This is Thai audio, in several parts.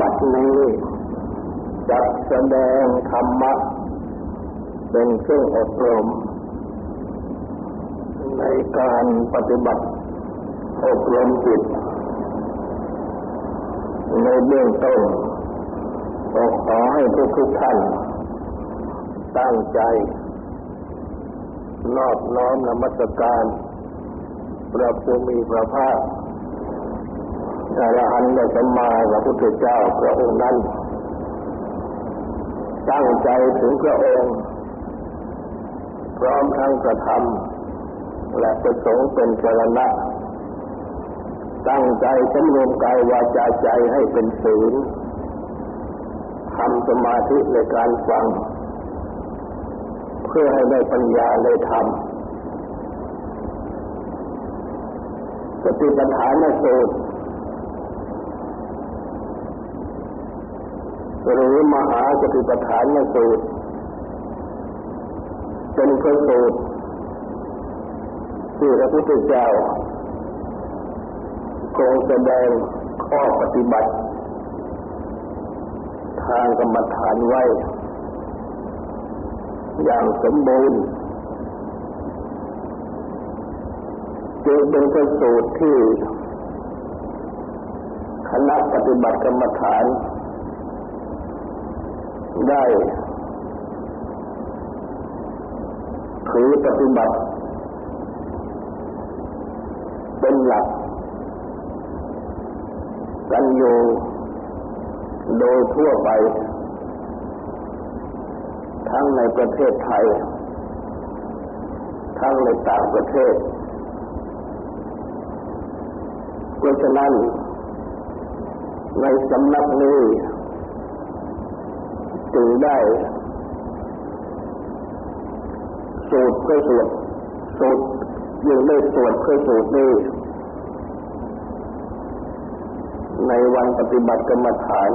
บัดนี้จักแสดงธรรมะเป็นเครื่องอบรม ในการปฏิบัติอบรมจิต ในเบื้องต้นก็ขอให้ทุกทุกท่าน ตั้งใจ นอบน้อมนมัสการ พระภูมิพระภาค อรหันต์สัมมาสัมพุทธเจ้าพระองค์นั้น ตั้งใจถึงพระองค์ พร้อมทั้งกระทำและประสงค์เป็นสรณะตั้งใจสำรวมกายวาจาใจให้เป็นศีลทำสมาธิในการฟัง เพื่อให้ได้ปัญญาในธรรมสติปัฏฐานสูตร หรือมหาสติปัฏฐานสูตร เป็นพระสูตรที่พระพุทธเจ้าทรงแสดงข้อปฏิบัติ ทางกรรมฐานไว้ อย่างสมบูรณ์จึงเป็นพระสูตรที่คณะปฏิบัติกรรมฐาน ได้ถือปฏิบัติ เป็นหลัก กันอยู่โดยทั่วไป ทั้งในประเทศไทย ทั้งในต่างประเทศเพราะฉะนั้นในสำนักนี้ จึงได้สูตรเพื่อสวดสูตรยังได้สวดเพื่อสูตรนี้ในวันปฏิบัติกรรมฐาน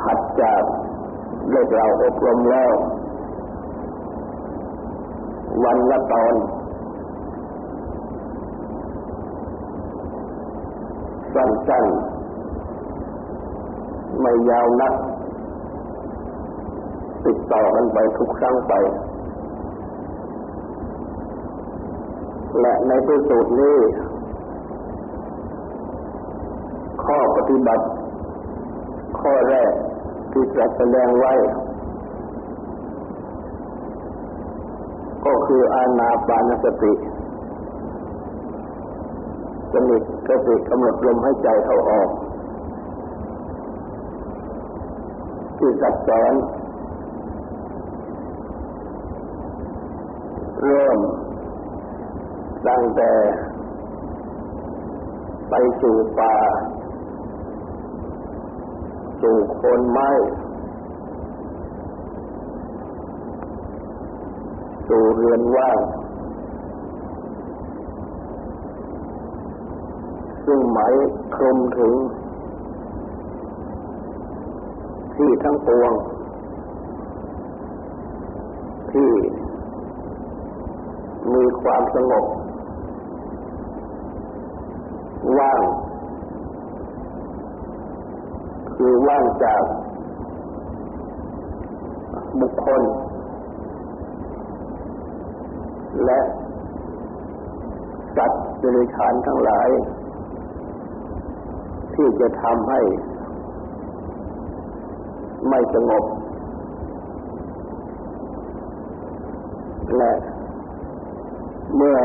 ถัดจากได้เราอบรมแล้ว วันละตอน สั้นๆ ไม่ยาวนัก ติดต่อกันไปทุกครั้งไป และในที่สุดนี้ ข้อปฏิบัติ ข้อแรกที่จะแสดงไว้ ก็คืออาณาปานสติสนิทกติกำหนดลมให้ใจเข้าออก ที่สักสอนเริ่มตั้งแต่ ไปสู่ป่า สู่คนไม้ สู่เรือนว่าง ซึ่งหมายคลุมถึง ที่ทั้งปวง ที่มีความสงบ ว่าง คือว่างจากบุคคล และสัตว์เดรัจฉานทั้งหลาย ที่จะทำให้ ไม่สงบ และเมื่อ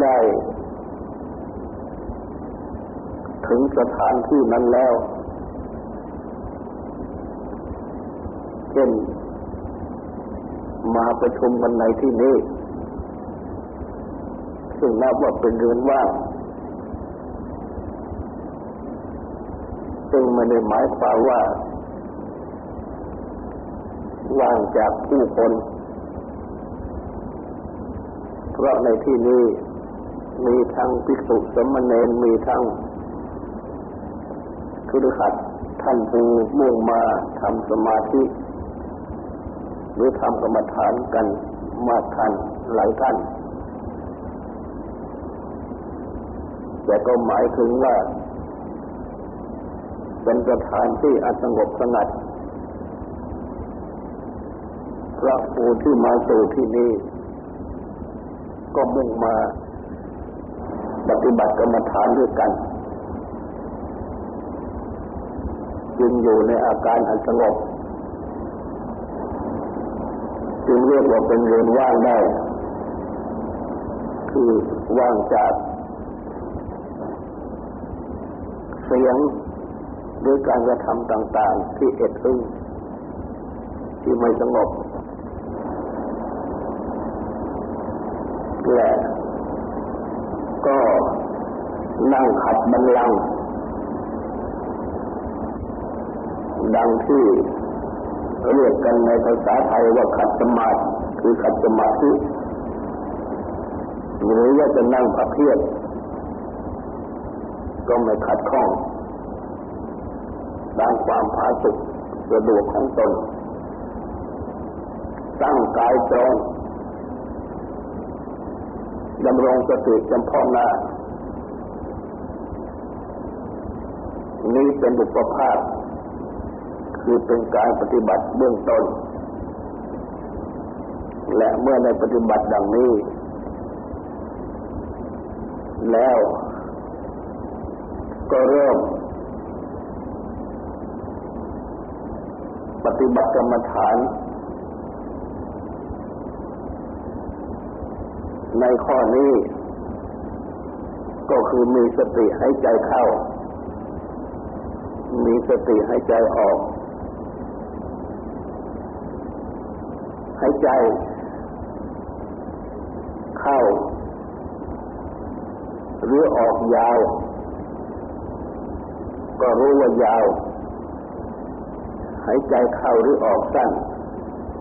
ได้ถึงสถานที่นั้นแล้ว เช่น มาประชุมกันในที่นี้ ซึ่งนับว่าเป็นเรือนว่าง ซึ่งไม่ได้หมายความว่าว่างจากผู้คน เพราะในที่นี้มีทั้งภิกษุสมณเณรมีทั้งคือขัดท่านผู้มุ่งมาทำสมาธิ หรือทำกรรมฐานกันมากท่านหลายท่าน แต่ก็หมายถึงว่า เป็นสถานที่อันสงบสงัดพระผู้ที่มาสู่ที่นี้ก็มุ่งมาปฏิบัติกรรมฐานด้วยกัน จึงอยู่ในอาการอันสงบจึงเรียกว่าเป็นเรือนว่างได้ คือว่างจาก เสียง หรือการกระทำต่างๆ ที่เอ็ดอึ้งที่ไม่สงบและก็นั่งขัดบันลัง ดังที่เรียกกันในภาษาไทยว่าขัดสมาธิคือขัดสมาธิหรือว่าจะนั่งพักเพียรก็ไม่ขัดข้อง ตามความผาสุกสะดวกของตน ตั้งกายตรงดำรงสติจำพองหน้านี้เป็นอุปภาคคือเป็นการปฏิบัติเบื้องต้น และเมื่อในปฏิบัติดังนี้ แล้วก็เริ่ม ปฏิบัติกรรมฐาน ในข้อนี้ ก็คือมีสติให้ใจเข้า มีสติให้ใจออก ให้ใจ เข้า หรือออกยาว ก็รู้ว่ายาว หายใจเข้าหรือออกสั้น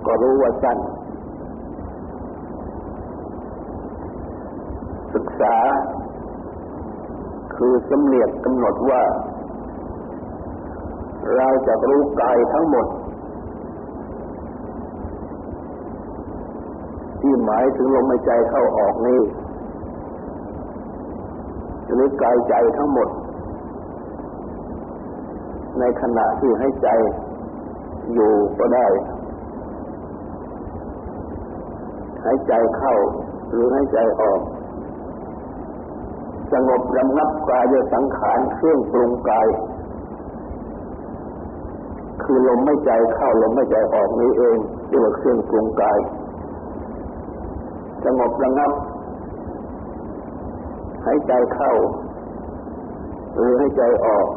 ก็รู้ว่าสั้น ศึกษา คือสำเนียกกำหนดว่า เราจะรู้กายทั้งหมด ที่หมายถึงลมหายใจเข้าออกนี้หรือกายใจทั้งหมด ในขณะที่ให้ใจ อยู่ก็ได้ให้ใจเข้าหรือให้ใจออก สงบระงับกายสังขารเครื่องปรุงกาย คือลมไม่ใจเข้าลมไม่ใจออกนี้เองเรียกว่าเครื่องปรุงกาย สงบระงับให้ใจเข้า หรือให้ใจออก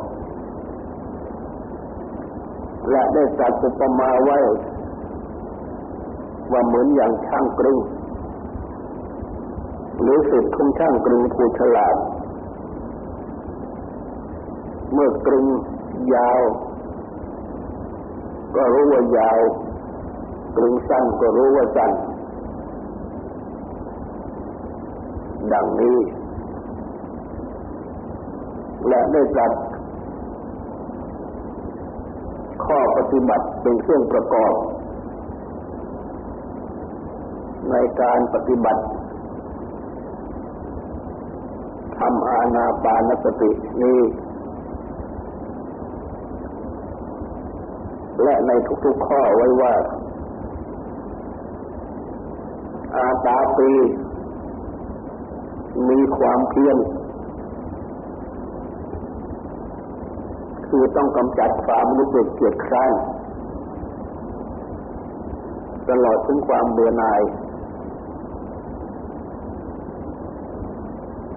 และได้ตัดสุปมาไว้ ว่าเหมือนอย่างช่างกรึงหรือสิทธิ์ของช่างกรึงผู้ฉลาด เมื่อกรึงยาว ก็รู้ว่ายาว กรึงสั้นก็รู้ว่าสั้นดังนี้ และได้จัด ข้อปฏิบัติเป็นเครื่องประกอบ ในการปฏิบัติทำอาณาปานสตินี้ และในทุกๆข้อไว้ว่า อาตาปีมีความเพียร คือต้องกำจัดความรู้สึกเกลียดคร้านตลอดถึงความเบื่อหน่าย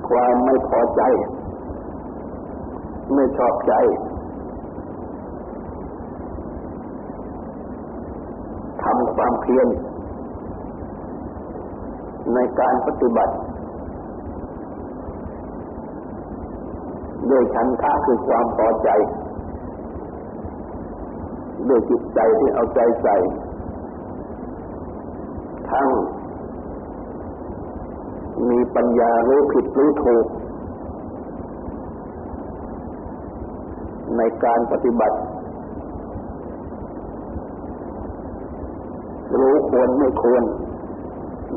ความไม่พอใจ ไม่ชอบใจ ทำความเพียรในการปฏิบัติด้วยชันทะคือความพอใจ ด้วยจิตใจที่เอาใจใส่ ทั้ง มีปัญญารู้ผิดรู้ถูก ในการปฏิบัติ รู้ควรไม่ควร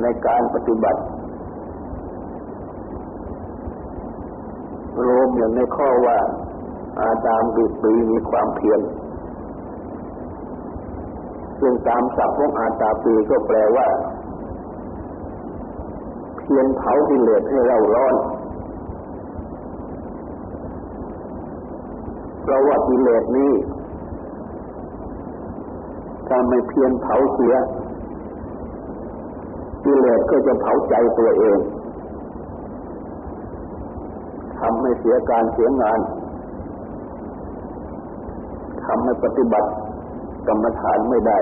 ในการปฏิบัติรวมอย่างในข้อว่าอาตามดุปีมีความเพียร ซึ่งตามศัพท์ของอาตาปีก็แปลว่า เพียรเผากิเลสให้เราร้อนเพราะว่ากิเลสนี้ถ้าไม่เพียรเผาเสียกิเลสก็จะเผาใจตัวเองทำให้เสียการเสียงานทำให้ปฏิบัติ กรรมฐานไม่ได้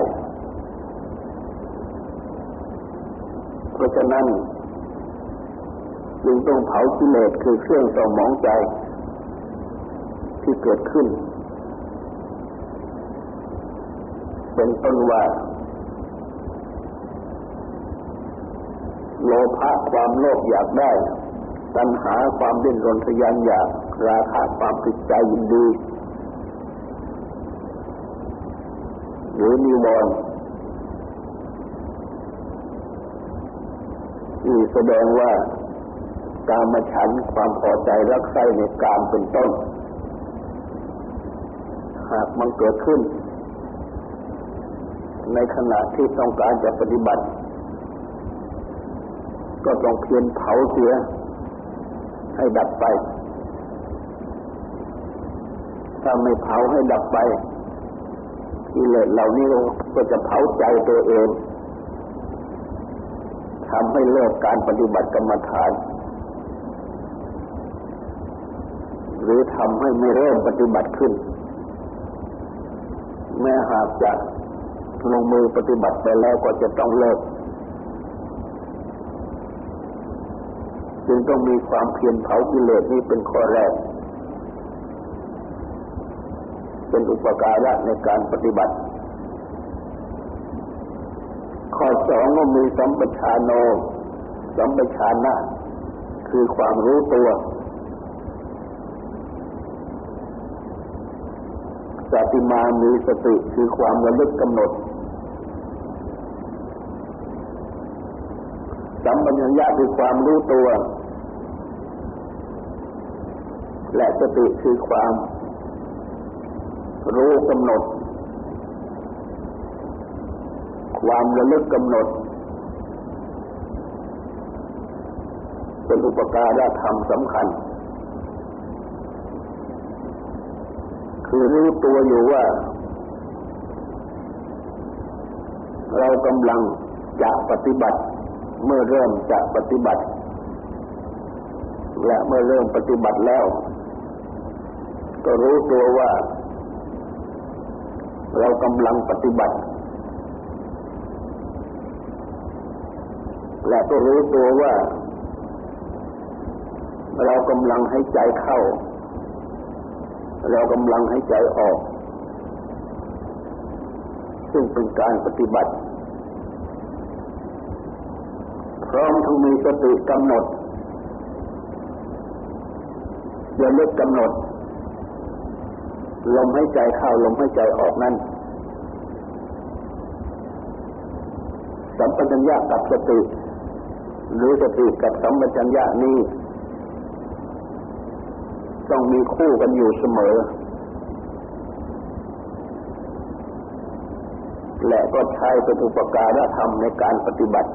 เพราะฉะนั้นจึงต้องเผากิเลสคือเครื่องสมองใจ ที่เกิดขึ้น เป็นต้นว่า โลภะความโลภอยากได้ ตัณหาความดิ้นรนทยานอยาก ราคะความติดใจยินดี หรือนิวรณ์ที่แสดงว่าการมาฉันความพอใจรักใคร่ในการเป็นต้น หากมันเกิดขึ้น ในขณะที่ต้องการจะปฏิบัติ ก็ต้องเพียรเผาเสีย ให้ดับไป ถ้าไม่เผาให้ดับไป กิเลสเหล่านี้ก็จะเผาใจตัวเองทำให้เลิกการปฏิบัติกรรมฐาน หรือทำให้ไม่เริ่มปฏิบัติขึ้น แม้หากจะลงมือปฏิบัติไปแล้วก็จะต้องเลิก จึงต้องมีความเพียรเผากิเลสนี้เป็นข้อแรก เป็นอุปการะในการปฏิบัติ ข้อสองก็มีสัมปชานโน สัมปชานะคือความรู้ตัวสติมามีสติคือความระลึกกำหนด สัมปัญญาคือความรู้ตัว และสติคือความ รู้กำหนด ความระลึกกำหนด เป็นอุปการะธรรมสำคัญ คือรู้ตัวอยู่ว่า เรากำลังจะปฏิบัติ เมื่อเริ่มจะปฏิบัติ และเมื่อเริ่มปฏิบัติแล้ว ก็รู้ตัวว่า เรากำลังปฏิบัติ และก็รู้ตัวว่า เรากำลังให้ใจเข้า เรากำลังให้ใจออก ซึ่งเป็นการปฏิบัติ พร้อมทั้งมีสติกำหนดอย่าเลิกกำหนด ลมให้ใจเข้าลมให้ใจออกนั้นสัมปชัญญะกับสติ หรือสติกับสัมปชัญญะนี้ ต้องมีคู่กันอยู่เสมอ และก็ใช้เป็นอุปการะธรรมในการปฏิบัติ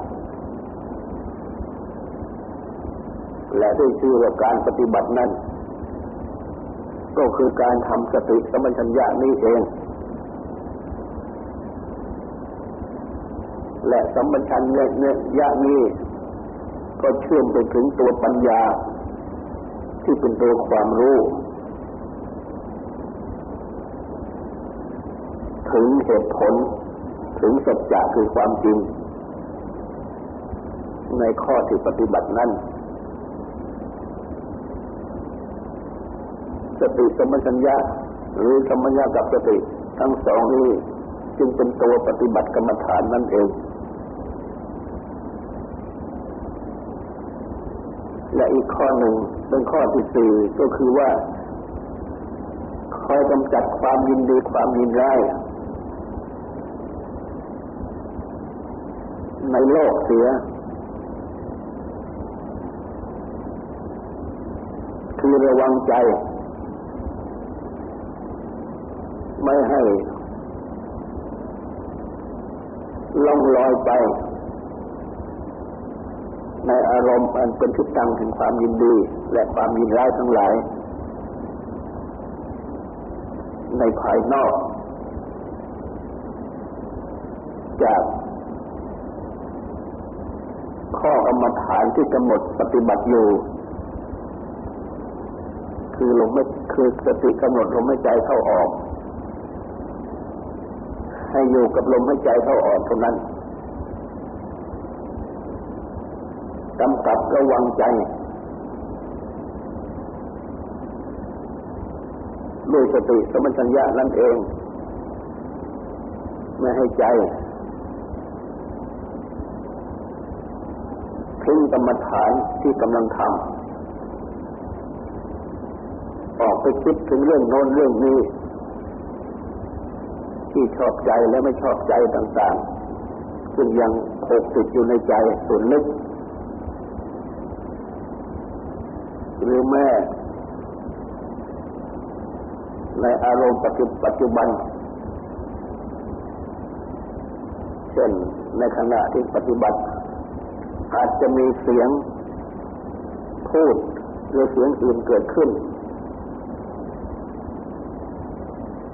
และด้วยชื่อว่าการปฏิบัตินั้น ก็คือการทำสติสมัชัญญานี้เอง และสมัชัญญานี้ก็เชื่อมไปถึงตัวปัญญา ที่เป็นตัวความรู้ ถึงเหตุผลถึงสัจจะคือความจริง ในข้อที่ปฏิบัตินั้น สติสมัชัญญาหรือสมัญญากับสติทั้งสองนี้จึงเป็นตัวปฏิบัติกรรมฐานนั่นเอง และอีกข้อหนึ่งเป็นข้อที่สี่ก็คือว่า คอยกำจัดความยินดีความยินร้ายในโลกเสีย คือระวังใจ ไม่ให้ล่องลอยไป ในอารมณ์อันเป็นทิศทางแห่งความยินดี และความยินร้ายทั้งหลาย ในภายนอก จาก ข้อกรรมฐานที่กำหนดปฏิบัติอยู่ คือลมไม่คือสติกำหนดลมไม่ใจเข้าออก ให้อยู่กับลมให้ใจเข้าออกเท่านั้นกำกับระวังใจด้วยสติสมัชัญญะนั่นเอง ไม่ให้ใจทิ้งกรรมฐานที่กำลังทำออกไปคิดถึงเรื่องโน้นเรื่องนี้ ที่ชอบใจและไม่ชอบใจต่างๆ ซึ่งยังผูกติดอยู่ในใจส่วนลึก หรือแม่ ในอารมณ์ปัจจุบัน เช่นในขณะที่ปฏิบัติ อาจจะมีเสียงพูดหรือเสียงอื่นเกิดขึ้น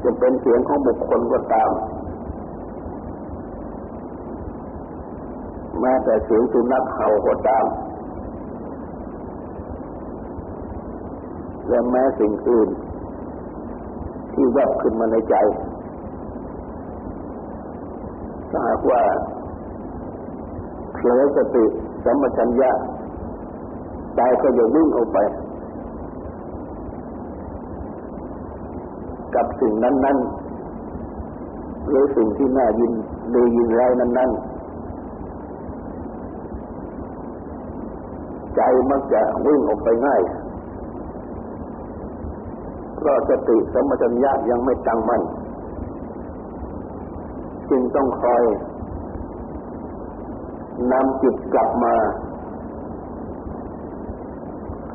จะเป็นเสียงของบุคคลก็ตามแม้แต่เสียงสุนัขเห่าก็ตามและแม้สิ่งอื่น ที่แวบขึ้นมาในใจถ้าหากว่าเผลอสติสัมปชัญญะใจก็จะวิ่งออกไป กับสิ่งนั้น ๆ หรือสิ่งที่น่ายินดียินร้ายนั้น ๆ ใจมักจะวิ่งออกไปง่ายเพราะสติสัมปชัญญะยังไม่ตั้งมั่นจึงต้องคอยนำจิตกลับมา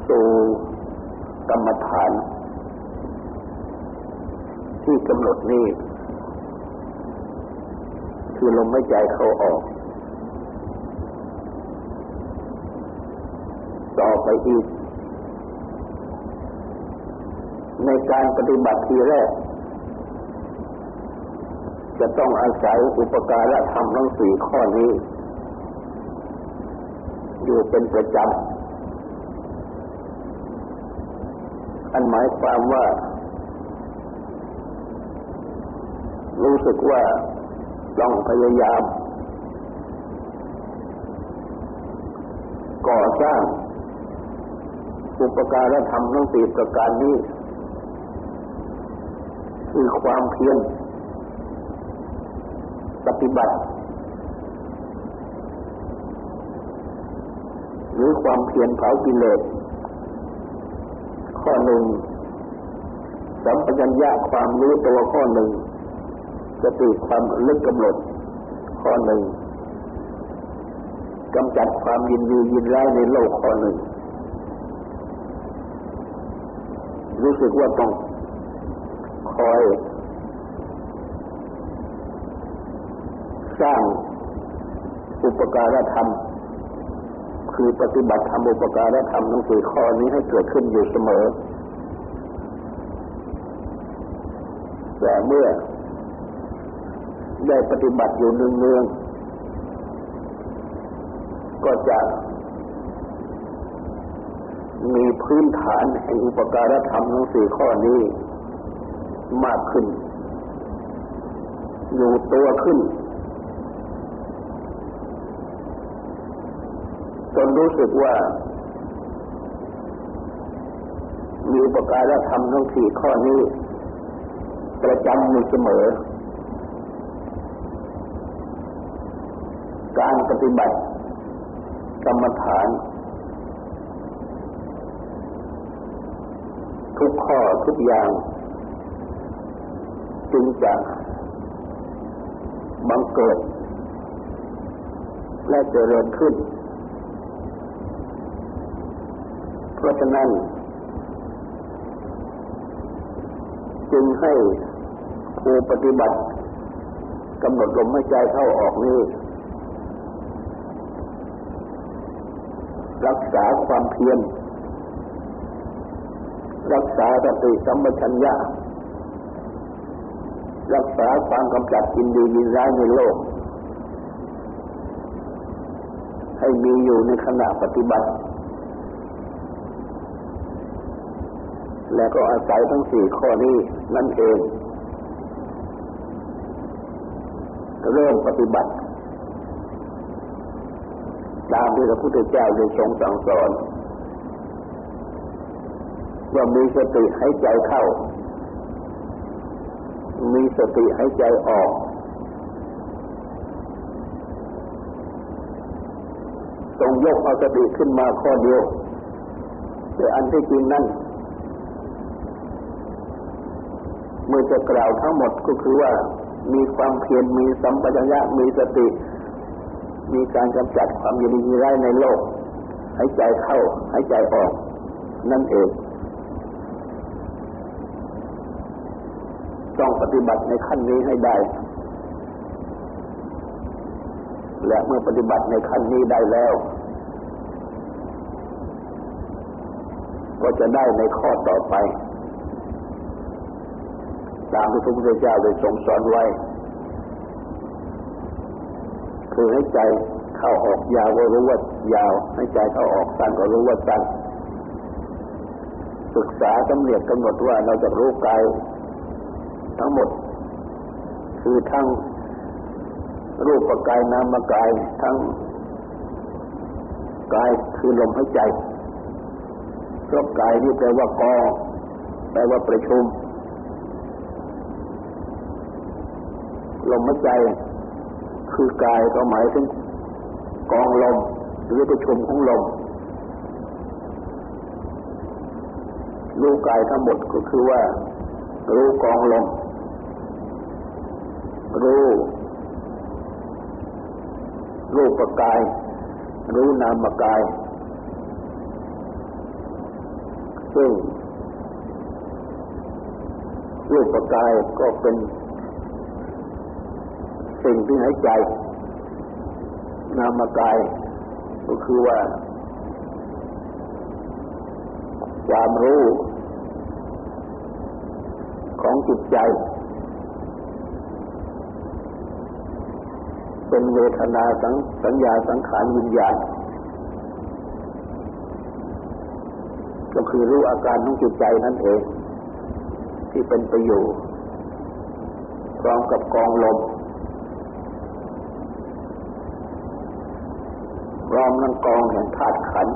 สู่กรรมฐาน ที่กำหนดนี้คือลมหายใจเขาออก ต่อไปอีก ในการปฏิบัติทีแรก จะต้องอาศัยอุปการะธรรมทั้งสี่ข้อนี้ อยู่เป็นประจำอันหมายความว่า รู้สึกว่าต้องพยายาม ก่อสร้างอุปการะธรรมทั้งสี่ประการนี้ คือความเพียรปฏิบัติ หรือความเพียรเผากิเลสข้อหนึ่งสัมปชัญญะความรู้ตัวข้อหนึ่ง สติความลึกกำหนด ข้อหนึ่งกำจัดความยินดียินร้ายในโลกข้อหนึ่ง รู้สึกว่าต้องคอย สร้างอุปการธรรม คือปฏิบัติธรรมอุปการะธรรมทั้งสี่ข้อนี้ให้เกิดขึ้นอยู่เสมอ แต่เมื่อ ได้ปฏิบัติอยู่เนืองๆก็จะมีพื้นฐานแห่งอุปการะธรรมทั้งสี่ข้อนี้มากขึ้น อยู่ตัวขึ้น จนรู้สึกว่า มีประการธรรมทั้งสี่ข้อนี้ ประจำอยู่เสมอ การ ปฏิบัติกรรมฐาน ทุกข้อทุกอย่าง จึงจะบังเกิด และเจริญขึ้น เพราะฉะนั้น จึงให้ผู้ปฏิบัติกำหนดลมหายใจเข้าออกนี้ รักษาความเพียรรักษาสติสัมปชัญญะรักษาความกำจัดกินดีมีร้ายในโลก ให้มีอยู่ในขณะปฏิบัติ และก็อาศัยทั้งสี่ข้อนี้นั่นเอง เริ่มปฏิบัติ ตามที่พระพุทธเจ้าได้ทรงสั่งสอนว่ามีสติหายใจเข้า มีสติหายใจออก ทรงยกเอาสติขึ้นมาข้อเดียวแต่อันที่จริงนั้นเมื่อจะกล่าวทั้งหมดก็คือว่ามีความเพียรมีสัมปชัญญะมีสติ มีการกำจัดความยินดีร้ายในโลกหายใจเข้าหายใจออก นั่นเอง ต้องปฏิบัติในขั้นนี้ให้ได้ และเมื่อปฏิบัติในขั้นนี้ได้แล้ว ก็จะได้ในข้อต่อไป ตามที่พระพุทธเจ้าได้ทรงสอนไว้ คือให้ใจเข้าออกยาวก็รู้ว่ายาว ให้ใจเข้าออกสั้นก็รู้ว่าสั้นศึกษาตำเนียกกำหนดว่าเราจะรู้กายทั้งหมด คือทั้งรูปกายนามกายทั้งกายคือลมหายใจเพราะกายนี่แปลว่ากอแปลว่าประชุม ลมหายใจ คือกายก็หมายถึงกองลมหรือประชุมของลมรู้กายทั้งหมดก็คือว่า รู้กองลมรู้รูปกาย รู้นามกาย ซึ่งรูปกายก็เป็น สิ่งที่หายใจ นามกาย ก็คือว่า ความรู้ ของจิตใจ เป็นเวทนาสังสัญญาสังขารวิญญาณก็คือรู้อาการของจิตใจนั่นเอง ที่เป็นไปอยู่พร้อมกับกองลม รอมนั่งกองแห่งธาตุขัน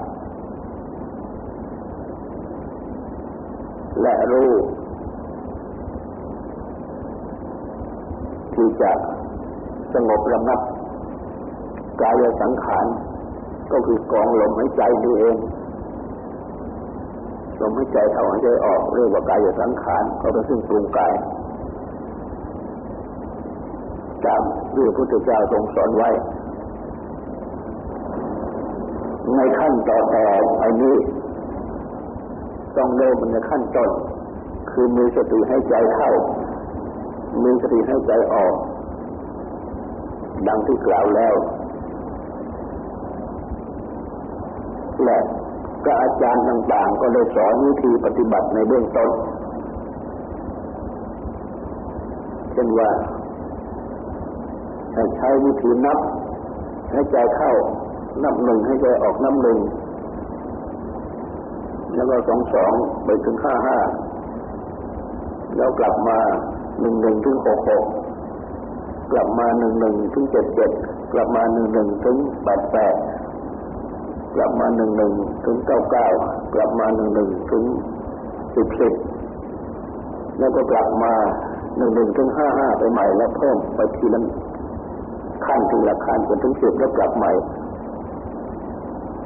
และรู้ที่จะสงบระงับกายสังขาร ก็คือกองลมหายใจนี่เองลมหายใจเข้าหายใจออกเรียกว่ากายสังขารก็เป็นซึ่งปรุงกายตามที่พระพุทธเจ้าทรงสอนไว้ ในขั้นต่อต่อไปนี้ ต้องเริ่มในขั้นต้น คือมีสติให้ใจเข้า มีสติให้ใจออก ดังที่กล่าวแล้ว และพระอาจารย์ต่างๆ ก็ได้สอนวิธีปฏิบัติในเบื้องต้น เช่นว่าให้ใช้วิธีนับให้ใจเข้า นับหนึ่งให้ใจออกนับหนึ่งแล้วก็สองสองไปถึงห้าห้าแล้วกลับมาหนึ่งหนึ่งถึงหกหกกลับมาหนึ่งหนึ่งถึงเจ็ดเจ็ดกลับมาหนึ่งหนึ่งถึงแปดแปดกลับมาหนึ่งหนึ่งถึงเก้าเก้ากลับมาหนึ่งหนึ่งถึงสิบสิบแล้วก็กลับมาหนึ่งหนึ่งถึงห้าห้าไปใหม่แล้วเพิ่มไปทีละขั้นทีละขั้นจนถึงสิบแล้วกลับใหม่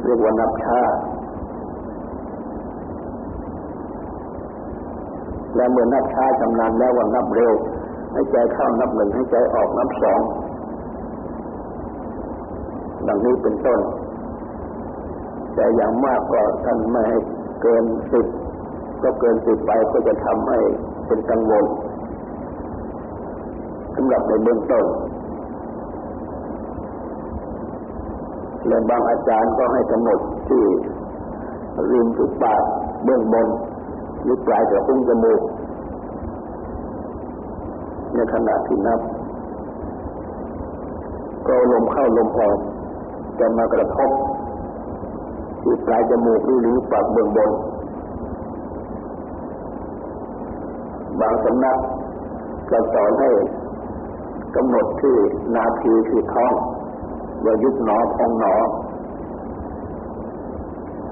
เรียกว่านับช้าและเมื่อนับช้าชำนาญแล้วว่านับเร็ว ให้ใจเข้านับหนึ่งให้ใจออกนับสองดังนี้เป็นต้น แต่อย่างมากก็ท่านไม่ให้เกินสิบก็เกินสิบไปก็จะทำให้เป็นกังวลำหรับในเบื้องต้น และบางอาจารย์ก็ให้กำหนดที่ริมฝีปากเบื้องบนหรือปลายกระพุ้งจมูกในขณะที่นับ ก็ลมเข้าลมออกจะมากระทบที่ปลายจมูกหรือปากเบื้องบน บางสำนักก็สอนให้กำหนดที่นาทีคือท้อง อย่ายุบหนอพองหนอ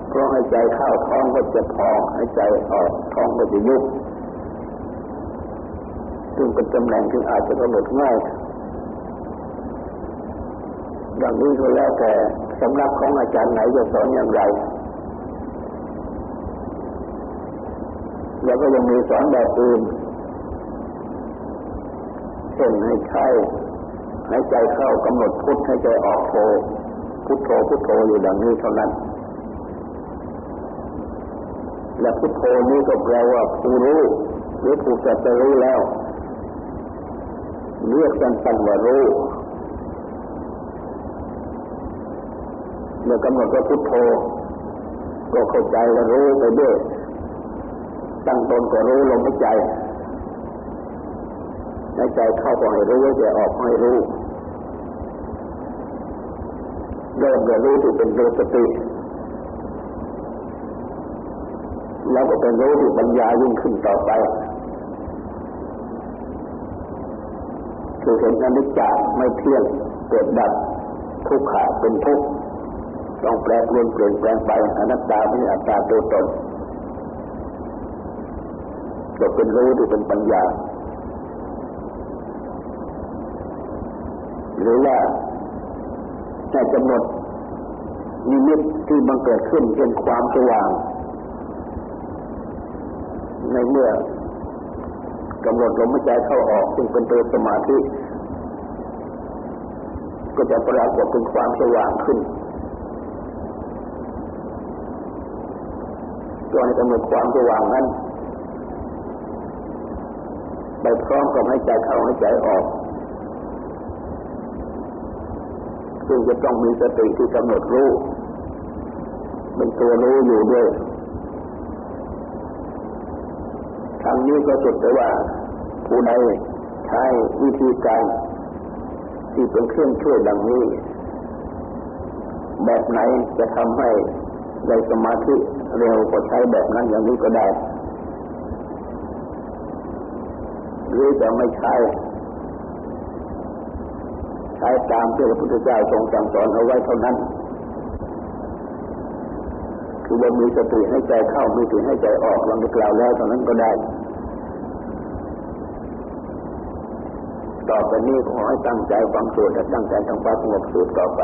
เพราะให้ใจเข้าท้องก็จะพองให้ใจออกท้องก็จะยุบซึ่งเป็นตำแหน่งที่อาจจะกำหนดง่ายอย่างนี้ก็แล้วแต่สำนักของอาจารย์ไหนจะสอนอย่างไร แล้วก็ยังมีสอนแบบอื่นเช่นให้ใช้ หายใจเข้ากำหนดพุทธให้ใจออกโทพุทโธพุทโธอยู่ดังนี้เท่านั้น และพุทโธนี้ก็แปลว่าผู้รู้หรือผู้จะรู้แล้วเรียกกันตันว่ารู้เมื่อกำหนดว่าพุทโธ ก็เข้าใจและรู้ไปด้วยตั้งตนก็รู้ลมหายใจหายใจเข้าก็ให้รู้ใจออกก็ให้รู้ เริ่มจะรู้ที่เป็นตัวสติแล้วก็เป็นรู้ที่ปัญญายิ่งขึ้นต่อไปคือเห็นอนิจจ์ไม่เที่ยงเกิดดับทุกขาเป็นทุกข์ต้องแปลเปลี่ยนเปลี่ยนแปลงไปอนัตตาไม่ใช่อัตตาตัวตนก็เป็นรู้ที่เป็นปัญญา หรือว่าจะกำหนด นิมิตที่บังเกิดขึ้นเป็นความสว่าง ในเมื่อกำหนดลมหายใจเข้าออกซึ่งเป็นตัวสมาธิก็จะปรากฏเป็นความสว่างขึ้นก็ให้กำหนดความสว่างนั้นไปพร้อมกับให้ใจเข้าให้ใจออก ซึ่งจะต้องมีสติที่กำหนดรู้เป็นตัวรู้อยู่ด้วยทางนี้ก็สุดแต่ว่า ผู้ใดใช้วิธีการที่เป็นเครื่องช่วยดังนี้ แบบไหนจะทำให้ในสมาธิเร็วก็ใช้แบบนั้นอย่างนี้ก็ได้ หรือจะไม่ใช้ ช้ตามที่พระพุทธเจ้าทรงสั่งสอนเอาไว้เท่านั้น คือเรามีสติให้ใจเข้ามีสติให้ใจออกลังกล่าวแล้วเท่านั้นก็ได้ ต่อไปนี้ขอให้ตั้งใจความสวดและตั้งใจทำความสงบสุดต่อไป